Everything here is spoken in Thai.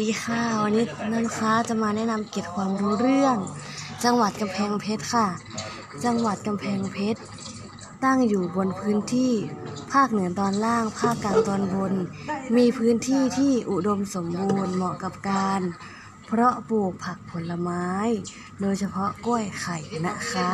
ดีค่ะวันนี้นันค้าจะมาแนะนำเกี่ยบความรู้เรื่อง จังหวัดกำแพงเพชรค่ะ จังหวัดกำแพงเพชร ตั้งอยู่บนพื้นที่ ภาคเหนือตอนล่าง ภาคกลางตอนบน มีพื้นที่ที่อุดมสมบูรณ์เหมาะกับการ เพราะปลูกผักผลไม้ โดยเฉพาะกล้วยไข่นะคะ